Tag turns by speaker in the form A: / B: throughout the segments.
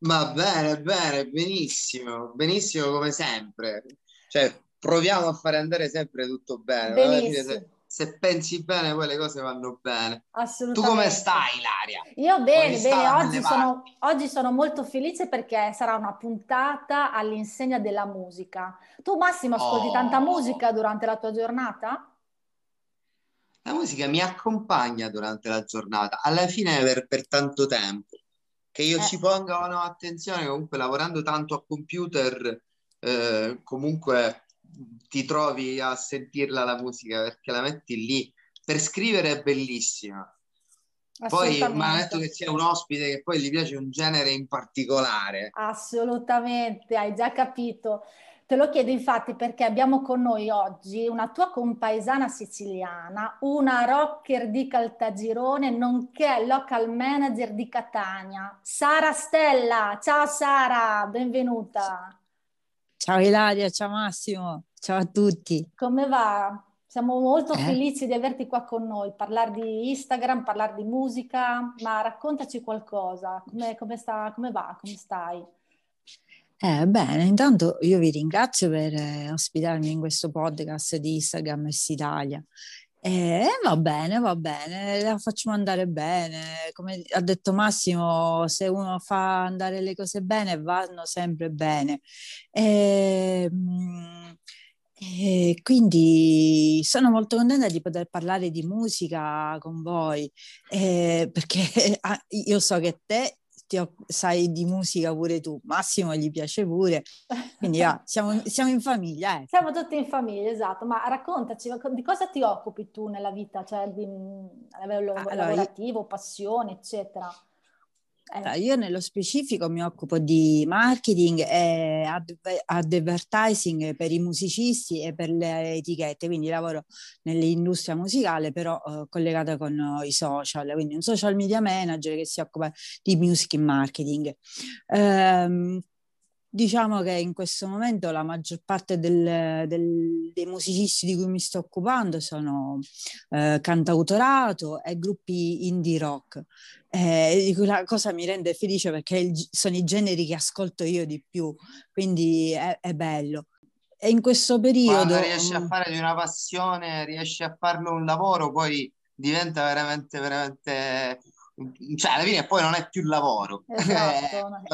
A: Ma bene, bene, benissimo, benissimo come sempre. Cioè, proviamo a fare andare sempre tutto bene.
B: Benissimo.
A: Se, se, pensi bene, poi le cose vanno bene.
B: Assolutamente.
A: Tu come stai, Ilaria?
B: Io bene, bene. Oggi sono, oggi sono, molto felice perché sarà una puntata all'insegna della musica. Tu, Massimo, ascolti oh. tanta musica durante la tua giornata?
A: La musica mi accompagna durante la giornata, alla fine per, per tanto tempo che io eh. ci ponga o no attenzione, comunque lavorando tanto a computer, eh, comunque ti trovi a sentirla la musica perché la metti lì. Per scrivere è bellissima. Poi mi ha detto che c'è un ospite che poi gli piace un genere in particolare.
B: Assolutamente, hai già capito. Te lo chiedo infatti perché abbiamo con noi oggi una tua compaesana siciliana, una rocker di Caltagirone, nonché local manager di Catania, Sara Stella. Ciao Sara, benvenuta.
C: Ciao Ilaria, ciao Massimo, ciao a tutti.
B: Come va? Siamo molto eh? felici di averti qua con noi, parlare di Instagram, parlare di musica, ma raccontaci qualcosa, come, come, sta, come va, come stai?
C: Eh, bene, intanto io vi ringrazio per eh, ospitarmi in questo podcast di Instagram Italia. Eh, va bene, va bene, la facciamo andare bene. Come ha detto Massimo, se uno fa andare le cose bene, vanno sempre bene. Eh, e quindi sono molto contenta di poter parlare di musica con voi, eh, perché ah, io so che te ho, sai di musica pure tu, Massimo gli piace pure, quindi ah, siamo, siamo, in famiglia. Eh.
B: Siamo tutti in famiglia, esatto, ma raccontaci di cosa ti occupi tu nella vita, cioè di, a livello allora, lavorativo, passione, eccetera.
C: Allora, io nello specifico mi occupo di marketing e advertising per i musicisti e per le etichette, quindi lavoro nell'industria musicale però eh, collegata con i social, quindi un social media manager che si occupa di music marketing. Um, Diciamo che in questo momento la maggior parte del, del, dei musicisti di cui mi sto occupando sono eh, cantautorato e gruppi indie rock. Eh, la cosa mi rende felice perché il, sono i generi che ascolto io di più, quindi è, è bello. E in questo periodo...
A: Quando riesci a fare di una passione, riesci a farlo un lavoro, poi diventa veramente, veramente cioè alla fine poi non è più lavoro.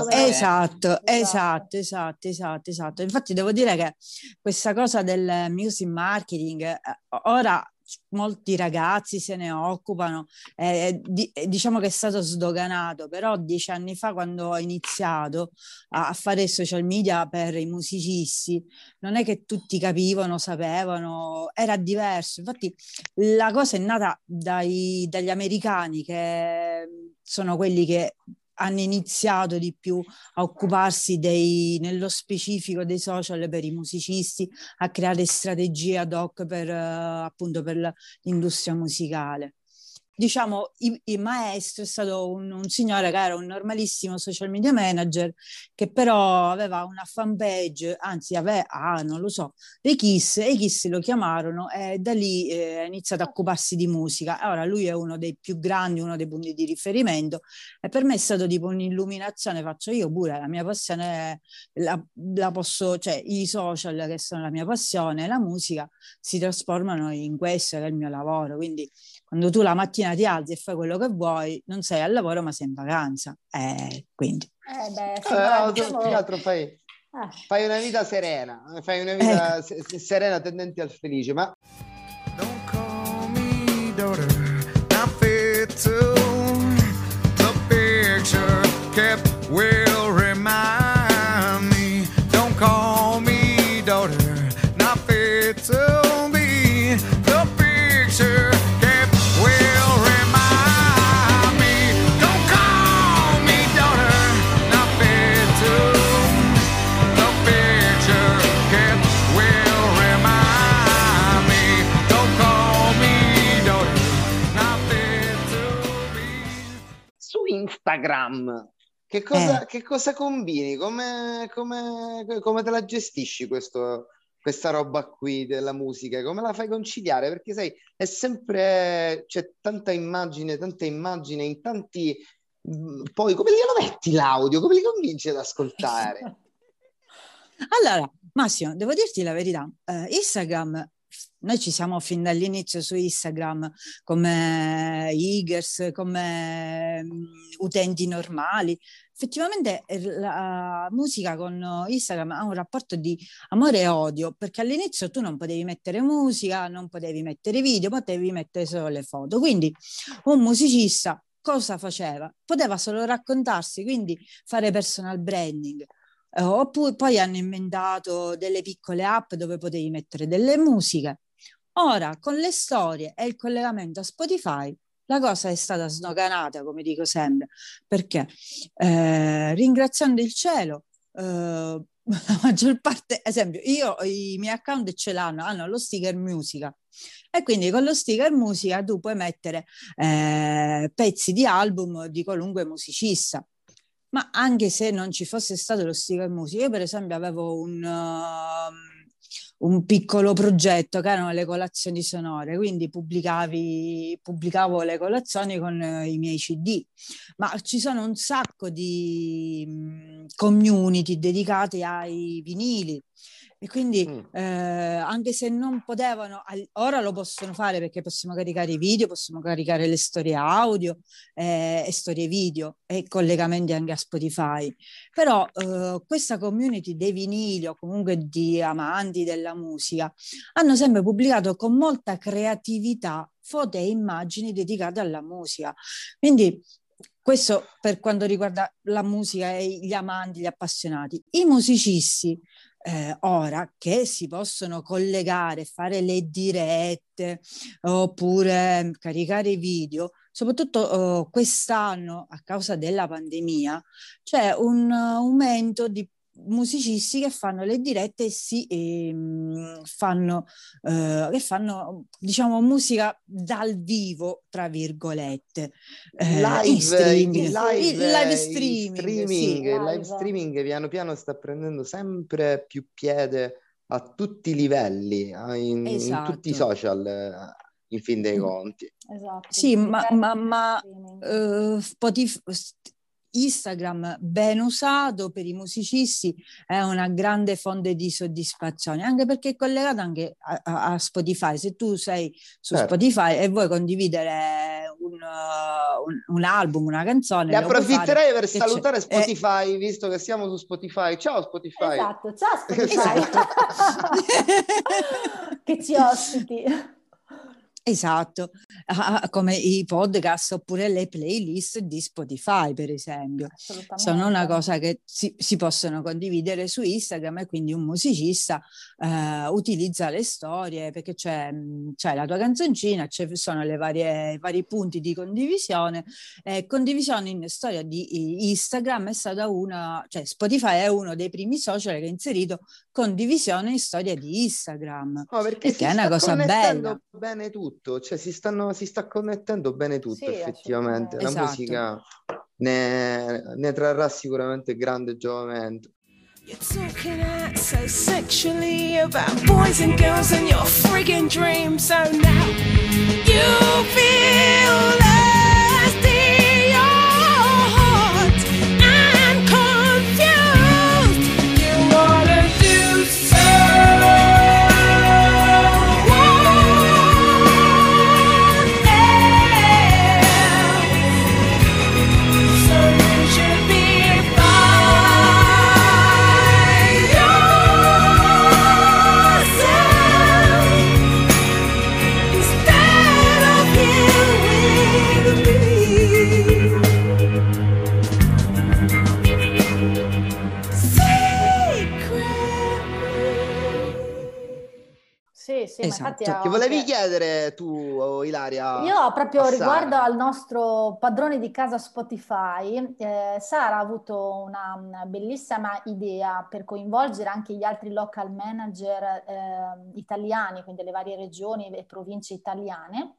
C: Esatto, eh, esatto, esatto, esatto, esatto, esatto. Infatti devo dire che questa cosa del music marketing eh, ora molti ragazzi se ne occupano, eh, di, diciamo che è stato sdoganato, però dieci anni fa quando ho iniziato a, a, fare social media per i musicisti, non è che tutti capivano, sapevano, era diverso. Infatti la cosa è nata dai, dagli americani che sono quelli che hanno iniziato di più a occuparsi dei, nello specifico dei social per i musicisti, a creare strategie ad hoc per, uh, appunto per l'industria musicale diciamo, il, il, maestro è stato un, un, signore che era un normalissimo social media manager che però aveva una fanpage, anzi aveva, ah, non lo so, dei Kiss e i Kiss lo chiamarono e da lì eh, ha iniziato a occuparsi di musica. Ora lui è uno dei più grandi, uno dei punti di riferimento e per me è stato tipo un'illuminazione, faccio io pure, la mia passione la, la posso, cioè i social che sono la mia passione, la musica si trasformano in questo che è il mio lavoro, quindi quando tu la mattina ti alzi e fai quello che vuoi, non sei al lavoro ma sei in vacanza. Eh, quindi.
B: Eh beh,
A: eh, diciamo... più altro fai, eh. fai una vita serena, fai una vita eh. serena tendente al felice, ma... Instagram, che cosa, eh. che cosa combini? Come, come, come, te la gestisci questo, questa roba qui della musica? Come la fai conciliare? Perché sai, è sempre, c'è tanta immagine, tanta immagine in tanti... Mm, poi come glielo metti l'audio? Come li convinci ad ascoltare?
C: allora, Massimo, devo dirti la verità, eh, Instagram noi ci siamo fin dall'inizio su Instagram come Igers, come um, utenti normali. Effettivamente eh, la musica con Instagram ha un rapporto di amore e odio, perché all'inizio tu non potevi mettere musica, non potevi mettere video, potevi mettere solo le foto. Quindi un musicista cosa faceva? Poteva solo raccontarsi, quindi fare personal branding. Uh, oppure poi hanno inventato delle piccole app dove potevi mettere delle musiche Ora, con le storie e il collegamento a Spotify, la cosa è stata snoganata, come dico sempre, perché? Eh, ringraziando il cielo, eh, la maggior parte, esempio, io i miei account ce l'hanno, hanno lo sticker musica. E quindi con lo sticker musica tu puoi mettere eh, pezzi di album di qualunque musicista. Ma anche se non ci fosse stato lo sticker musica, io per esempio avevo un... Uh, un piccolo progetto che erano le colazioni sonore, quindi pubblicavo le colazioni con eh, i miei CD, ma ci sono un sacco di mm, community dedicate ai vinili e quindi mm. eh, anche se non potevano, ora lo possono fare perché possiamo caricare i video, possiamo caricare le storie audio eh, e storie video e collegamenti anche a Spotify. Però eh, questa community dei vinili o comunque di amanti della musica hanno sempre pubblicato con molta creatività foto e immagini dedicate alla musica. Quindi questo per quanto riguarda la musica e gli amanti, gli appassionati. I musicisti eh, ora che si possono collegare, fare le dirette oppure caricare i video, soprattutto eh, quest'anno a causa della pandemia, c'è un aumento di musicisti che fanno le dirette e si ehm, fanno, eh, che fanno diciamo musica dal vivo tra virgolette
A: eh, live, streaming, il live, il live streaming, streaming, sì. live streaming piano piano sta prendendo sempre più piede a tutti i livelli in, esatto. in tutti i social eh, in fin dei mm. conti
C: esatto sì ma, ma, ma uh, Spotify Instagram ben usato per i musicisti è una grande fonte di soddisfazione, anche perché è collegato anche a, a Spotify. Se tu sei su certo. Spotify e vuoi condividere un, un, un album, una canzone...
A: Ne approfitterei per salutare c'è. Spotify, eh, visto che siamo su Spotify. Ciao Spotify!
B: Esatto, ciao Spotify! Esatto. che ci ospiti!
C: Esatto, come i podcast oppure le playlist di Spotify, per esempio. Sono una cosa che si, si, possono condividere su Instagram e quindi un musicista eh, utilizza le storie perché c'è, c'è, la tua canzoncina, ci sono le varie, i vari punti di condivisione. Eh, condivisione in storia di Instagram è stata una, cioè Spotify è uno dei primi social che ha inserito condivisione in storia di Instagram.
A: No, perché, è una cosa bella. bene tutto, cioè si, stanno, si sta connettendo bene tutto sì, effettivamente. La esatto. musica ne, ne trarrà sicuramente grande giovamento. You're talking out so sexually about boys and girls and your friggin' dreams. So now you feel esatto. Ho... Che volevi chiedere tu, Ilaria?
B: Io proprio riguardo al nostro padrone di casa Spotify, eh, Sara ha avuto una, una, bellissima idea per coinvolgere anche gli altri local manager eh, italiani, quindi le varie regioni e province italiane,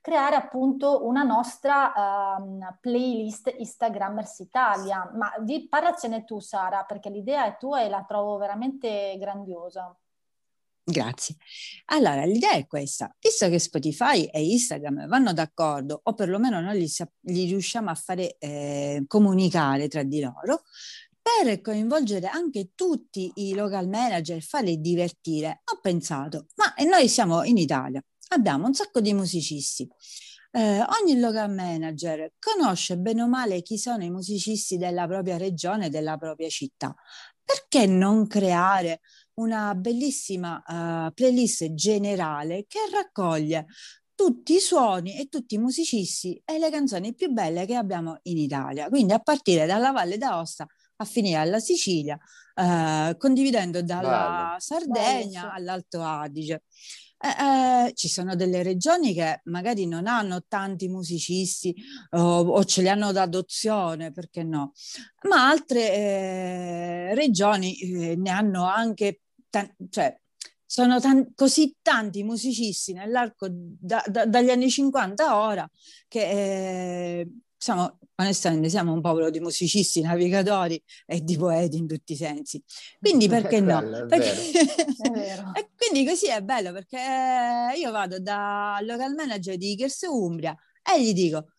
B: creare appunto una nostra um, playlist Instagrammers Italia. Ma di, parlacene tu Sara, perché l'idea è tua e la trovo veramente grandiosa.
C: Grazie. Allora, l'idea è questa. Visto che Spotify e Instagram vanno d'accordo, o perlomeno noi li, li riusciamo a fare eh, comunicare tra di loro, per coinvolgere anche tutti i local manager, farli divertire, ho pensato, ma noi siamo in Italia, abbiamo un sacco di musicisti. Eh, ogni local manager conosce bene o male chi sono i musicisti della propria regione, della propria città. Perché non creare una bellissima uh, playlist generale che raccoglie tutti i suoni e tutti i musicisti e le canzoni più belle che abbiamo in Italia. Quindi a partire dalla Valle d'Aosta a finire alla Sicilia, uh, condividendo dalla Bello. Sardegna Bello, all'Alto Adige. Eh, eh, ci sono delle regioni che magari non hanno tanti musicisti o, o ce li hanno d'adozione, perché no? Ma altre eh, regioni eh, ne hanno anche ta- cioè, sono tan- così tanti musicisti nell'arco da- da- dagli anni 50 a ora che eh, siamo, onestamente siamo un popolo di musicisti, navigatori e di poeti in tutti i sensi. Quindi perché no? Bello, perché... e quindi così è bello perché io vado da local manager di Ikers Umbria e gli dico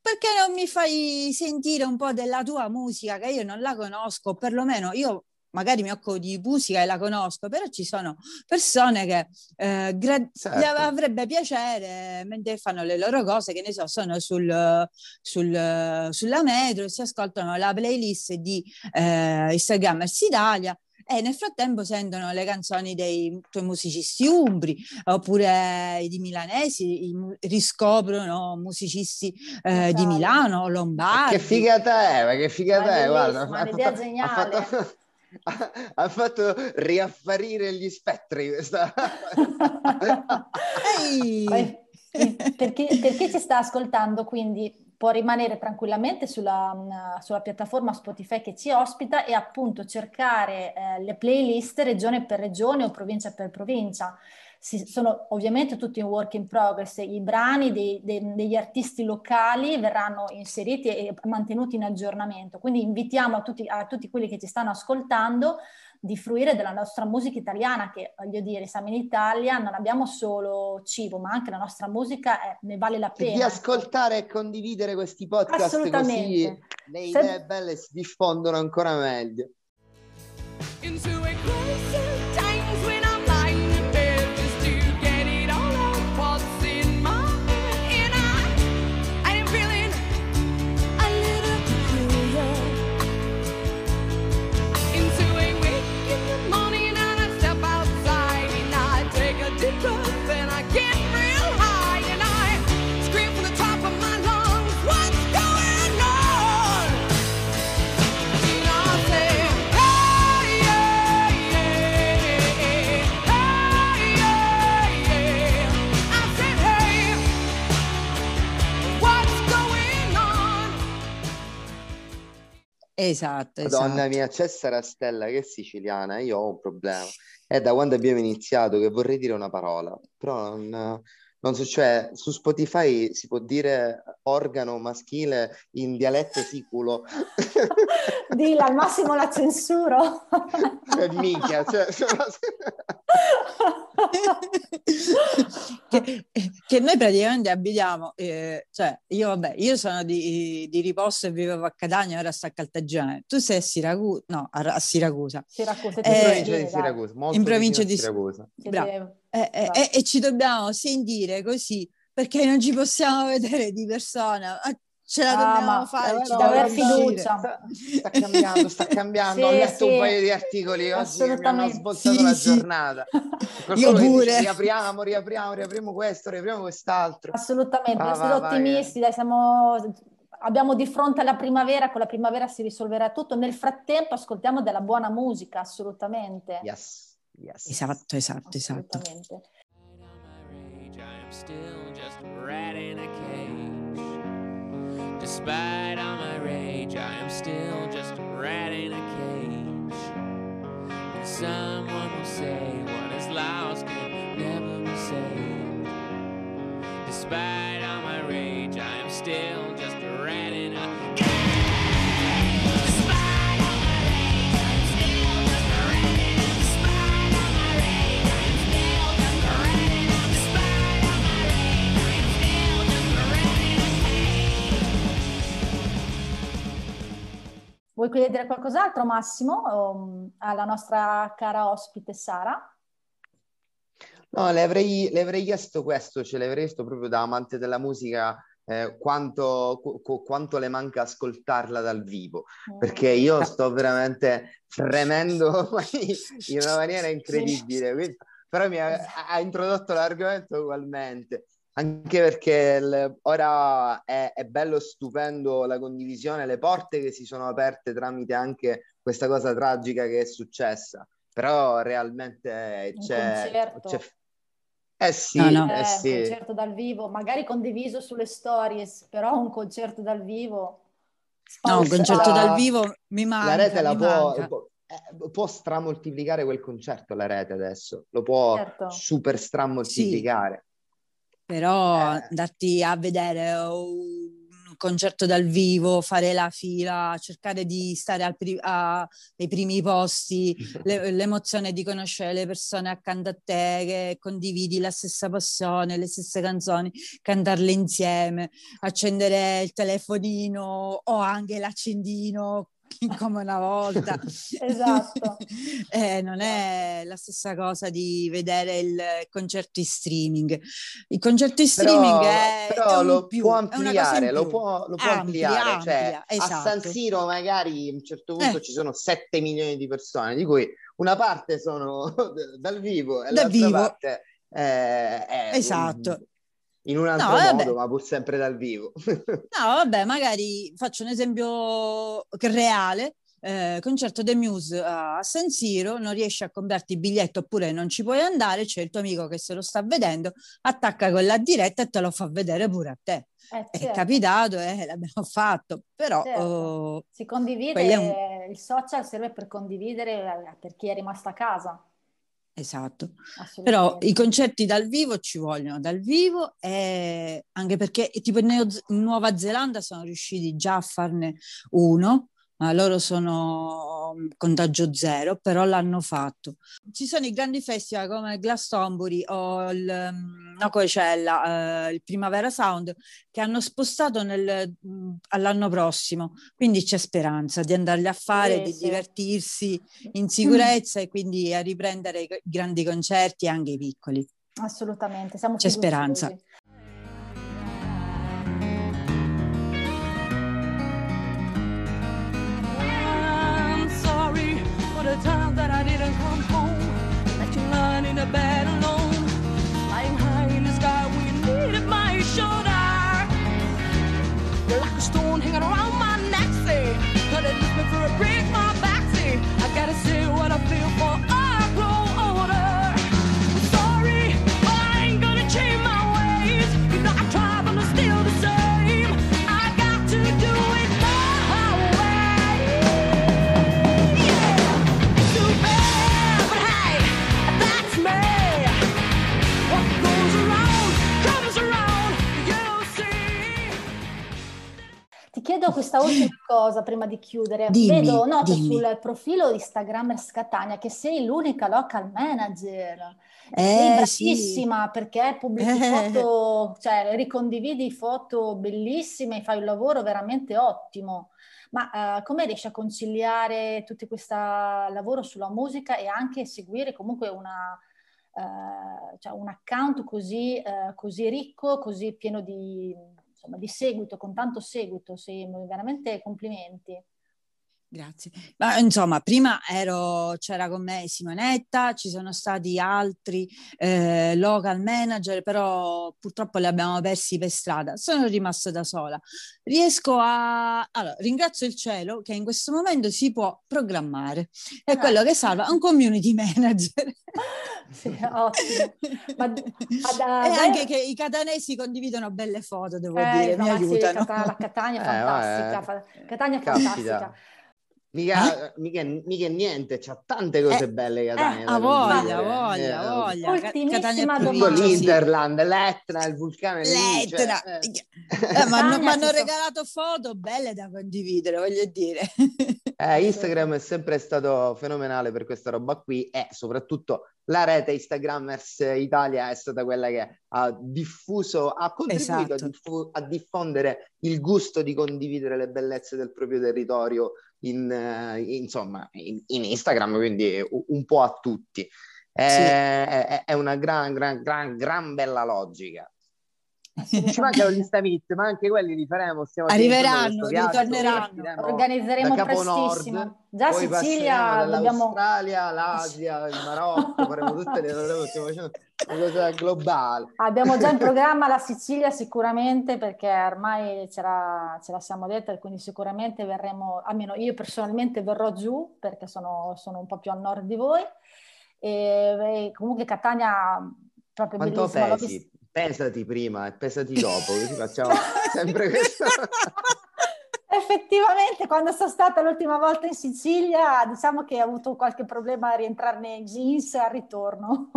C: perché non mi fai sentire un po' della tua musica che io non la conosco, perlomeno io magari mi occupo di musica e la conosco, però ci sono persone che eh, gra- certo. avrebbe piacere mentre fanno le loro cose, che ne so, sono sul, sul, sulla metro, si ascoltano la playlist di eh, Instagramers Italia e nel frattempo sentono le canzoni dei tuoi musicisti umbri oppure di milanesi, riscoprono musicisti eh, di Milano, lombardi.
A: Che figata è, ma che figata è, guarda.
B: Ma un'idea geniale. Fatto,
A: ha fatto riaffarire gli spettri questa...
B: per, chi, per chi ci sta ascoltando, quindi può rimanere tranquillamente sulla, sulla, piattaforma Spotify che ci ospita e appunto cercare eh, le playlist regione per regione o provincia per provincia si, sono ovviamente tutti in work in progress, i brani dei, dei, degli artisti locali verranno inseriti e mantenuti in aggiornamento, quindi invitiamo a tutti, a tutti quelli che ci stanno ascoltando di fruire della nostra musica italiana che voglio dire siamo in Italia non abbiamo solo cibo ma anche la nostra musica è, ne vale la pena
A: di ascoltare e condividere questi podcast così le idee Se... belle si diffondono ancora meglio
C: Esatto,
A: Madonna
C: esatto.
A: mia, c'è Sara Stella che è siciliana, io ho un problema. È da quando abbiamo iniziato che vorrei dire una parola, però non, non so, cioè su Spotify si può dire organo maschile in dialetto siculo.
B: Dilla, al massimo la censuro.
A: Cioè, minchia, cioè...
C: che, che, noi praticamente abitiamo, eh, cioè io vabbè, io sono di, di riposo e vivo a Catania, ora sto a Caltagirone, tu sei a Siracusa, no, a, a Siracusa.
B: Siracusa,
A: eh, in provincia di Siracusa,
C: in provincia di Siracusa. Bravo. Eh, eh, eh, e ci dobbiamo sentire così perché non ci possiamo vedere di persona. Ah, ce la ah, dobbiamo fare,
B: ci deve avere fiducia.
A: Sta, sta, cambiando, sta cambiando. sì, Ho letto sì. un paio di articoli oggi che mi hanno svoltato sì, la giornata.
C: Io pure.
A: Dice, riapriamo, riapriamo, riapriamo questo, riapriamo quest'altro.
B: Assolutamente, ah, siamo ottimisti, dai, siamo abbiamo di fronte alla primavera, con la primavera si risolverà tutto. Nel frattempo ascoltiamo della buona musica, assolutamente.
A: Yes. Yes.
C: Esatto, esatto, esatto. Despite all my rage, I am still just a rat in a cage. And someone will say, what is lost can never be saved. Despite all
D: my rage, I am a
B: Vuoi chiedere qualcos'altro, Massimo, um, alla nostra cara ospite Sara?
A: No, le avrei, le avrei chiesto questo, ce l'avrei chiesto proprio da amante della musica, eh, quanto, qu- quanto, le manca ascoltarla dal vivo, mm. perché io sto veramente fremendo in una maniera incredibile, però mi ha, ha introdotto l'argomento ugualmente anche perché il, ora è, è, bello stupendo la condivisione, le porte che si sono aperte tramite anche questa cosa tragica che è successa, però realmente c'è, c'è, eh sì, no, no.
B: Eh,
A: eh sì.
B: un concerto dal vivo, magari condiviso sulle stories, però un concerto dal vivo.
C: No, un concerto la, dal vivo mi manca.
A: La rete la può,
C: può,
A: eh, può, stramoltiplicare quel concerto, la rete adesso, lo può certo. super stramoltiplicare.
C: Sì però eh. andarti a vedere un concerto dal vivo, fare la fila, cercare di stare al pri- ai primi posti, le, l'emozione di conoscere le persone accanto a te, che condividi la stessa passione, le stesse canzoni, cantarle insieme, accendere il telefonino o anche l'accendino come una volta.
B: esatto.
C: eh, non è la stessa cosa di vedere il concerto in streaming. Il concerto in streaming
A: però,
C: è,
A: però
C: è
A: lo
C: più,
A: può ampliare, lo può, lo può
C: amplia,
A: ampliare. Cioè,
C: amplia, esatto.
A: A San esatto. Siro magari a un certo punto eh. ci sono 7 milioni di persone, di cui una parte sono dal vivo e
C: dal
A: l'altra
C: vivo.
A: parte è
C: esatto.
A: Un, in un altro no, modo, ma pur sempre dal vivo.
C: no, vabbè, magari faccio un esempio reale. Eh, concerto The Muse a San Siro, non riesci a comprarti il biglietto oppure non ci puoi andare, c'è il tuo amico che se lo sta vedendo, attacca quella diretta e te lo fa vedere pure a te. Eh, certo. È capitato eh, l'abbiamo fatto, però
B: certo.
C: oh,
B: si condivide, un... il social serve per condividere eh, per chi è rimasto a casa.
C: Esatto, però i concerti dal vivo ci vogliono dal vivo e anche perché tipo in Nuova Zelanda sono riusciti già a farne uno ma loro sono mm, contagio zero, però l'hanno fatto. Ci sono i grandi festival come Glastonbury o il mm, no, Coachella, eh, il Primavera Sound, che hanno spostato nel, mm, all'anno prossimo, quindi c'è speranza di andarli a fare, sì, di sì. divertirsi in sicurezza e quindi a riprendere i grandi concerti, anche i piccoli.
B: Assolutamente, siamo
C: C'è speranza. The time that I didn't come home. Left you lying in the bed alone. Flying high in the sky when you needed my shoulder. You're like a stone hanging around my neck, say. Cut it loose before I break my back, say. I gotta say
B: chiedo questa ultima cosa prima di chiudere.
C: Dimmi,
B: Vedo, noto
C: dimmi.
B: sul profilo Instagram Catania che sei l'unica local manager.
C: Eh,
B: bravissima
C: sì.
B: perché pubblichi eh. foto, cioè ricondividi foto bellissime, fai un lavoro veramente ottimo. Ma uh, come riesci a conciliare tutto questo lavoro sulla musica e anche seguire comunque una, uh, cioè un account così, uh, così ricco, così pieno di insomma, di seguito, con tanto seguito, sì, veramente complimenti.
C: Grazie. Ma insomma, prima ero, c'era con me Simonetta, ci sono stati altri eh, local manager, però purtroppo li abbiamo persi per strada. Sono rimasta da sola. Riesco a... Allora, ringrazio il cielo che in questo momento si può programmare. È ah. quello che salva un community manager.
B: Sì, ottimo. Ma, ma
C: da, e anche che i catanesi condividono belle foto, devo eh, dire, mi aiutano.
B: Sì, la Catania è fantastica. Eh, Catania è fantastica.
A: Mica, eh? mica, mica, niente, c'ha tante cose eh, belle Catania.
C: Eh, ha voglia, voglia, eh, voglia.
B: Ultimissima
A: Tutto l'Interland, l'Etna, il vulcano.
C: L'Etna. Cioè, eh. ma mi hanno regalato foto belle da condividere, voglio dire.
A: Eh, Instagram è sempre stato fenomenale per questa roba qui e soprattutto la rete Instagrammers Italia è stata quella che ha diffuso, ha contribuito esatto. a, diffu- a diffondere il gusto di condividere le bellezze del proprio territorio in, uh, insomma, in, in, Instagram, quindi un po' a tutti. È, sì. è, è una gran, gran, gran, gran bella logica. Ci mancano gli Stamit, ma anche quelli li faremo.
C: Arriveranno, ritorneranno.
B: Organizzeremo prestissimo. Nord, Già Sicilia dobbiamo...
A: L'Australia, l'Asia, il Marocco, faremo tutte le stiamo facendo una cosa globale.
B: Abbiamo già in programma la Sicilia sicuramente perché ormai ce la, ce la siamo detta, quindi sicuramente verremo, almeno io personalmente verrò giù perché sono, sono un po' più al nord di voi. E, e comunque Catania proprio
A: Quanto bellissima. Pesi? Pesati prima e pesati dopo, così facciamo sempre questo.
B: Effettivamente, quando sono stata l'ultima volta in Sicilia, diciamo che ho avuto qualche problema a rientrare nei jeans al ritorno.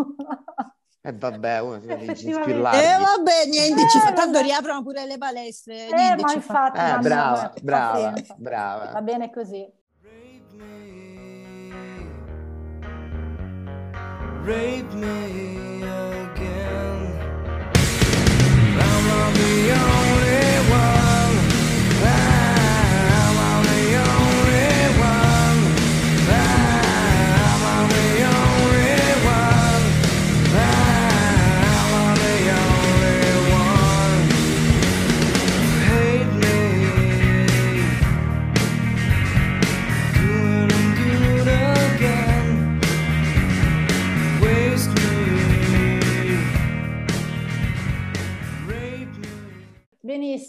A: E eh vabbè, uno si vede i più larghi.
C: E eh, vabbè, niente, eh, ci fa, tanto riaprono pure le palestre.
B: Eh, ma infatti,
A: fa... eh, brava, brava, brava.
B: Va bene così. Rape me again. on the own.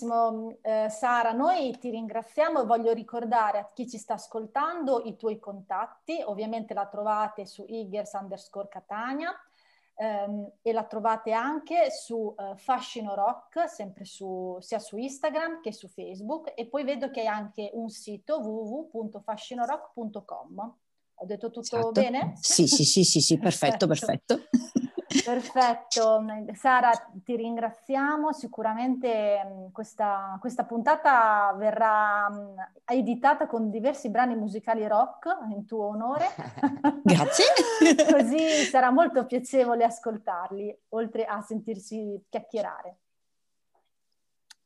B: Benissimo, eh, Sara, noi ti ringraziamo e voglio ricordare a chi ci sta ascoltando i tuoi contatti, ovviamente la trovate su Igers underscore Catania ehm, e la trovate anche su eh, Fascino Rock, sempre su, sia su Instagram che su Facebook e poi vedo che hai anche un sito www.fascinorock.com. Ho detto tutto esatto. bene?
C: Sì, sì, sì, sì, sì, perfetto, perfetto.
B: Perfetto, Sara ti ringraziamo, sicuramente mm, questa, questa puntata verrà mm, editata con diversi brani musicali rock in tuo onore.
C: Grazie.
B: Così sarà molto piacevole ascoltarli, oltre a sentirsi chiacchierare.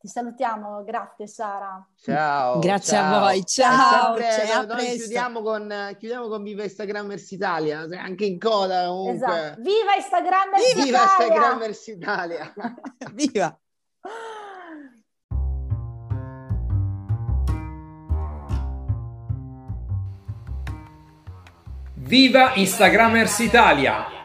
B: Ti salutiamo, grazie Sara.
A: Ciao.
C: Grazie
A: ciao.
C: a voi, ciao.
A: Sempre, ciao noi chiudiamo con, chiudiamo con Viva Instagrammers Italia, anche in coda comunque. Esatto.
B: Viva Instagrammers
A: Viva
B: Italia!
A: Viva Instagrammers Italia!
C: Viva!
D: Viva Instagrammers Italia!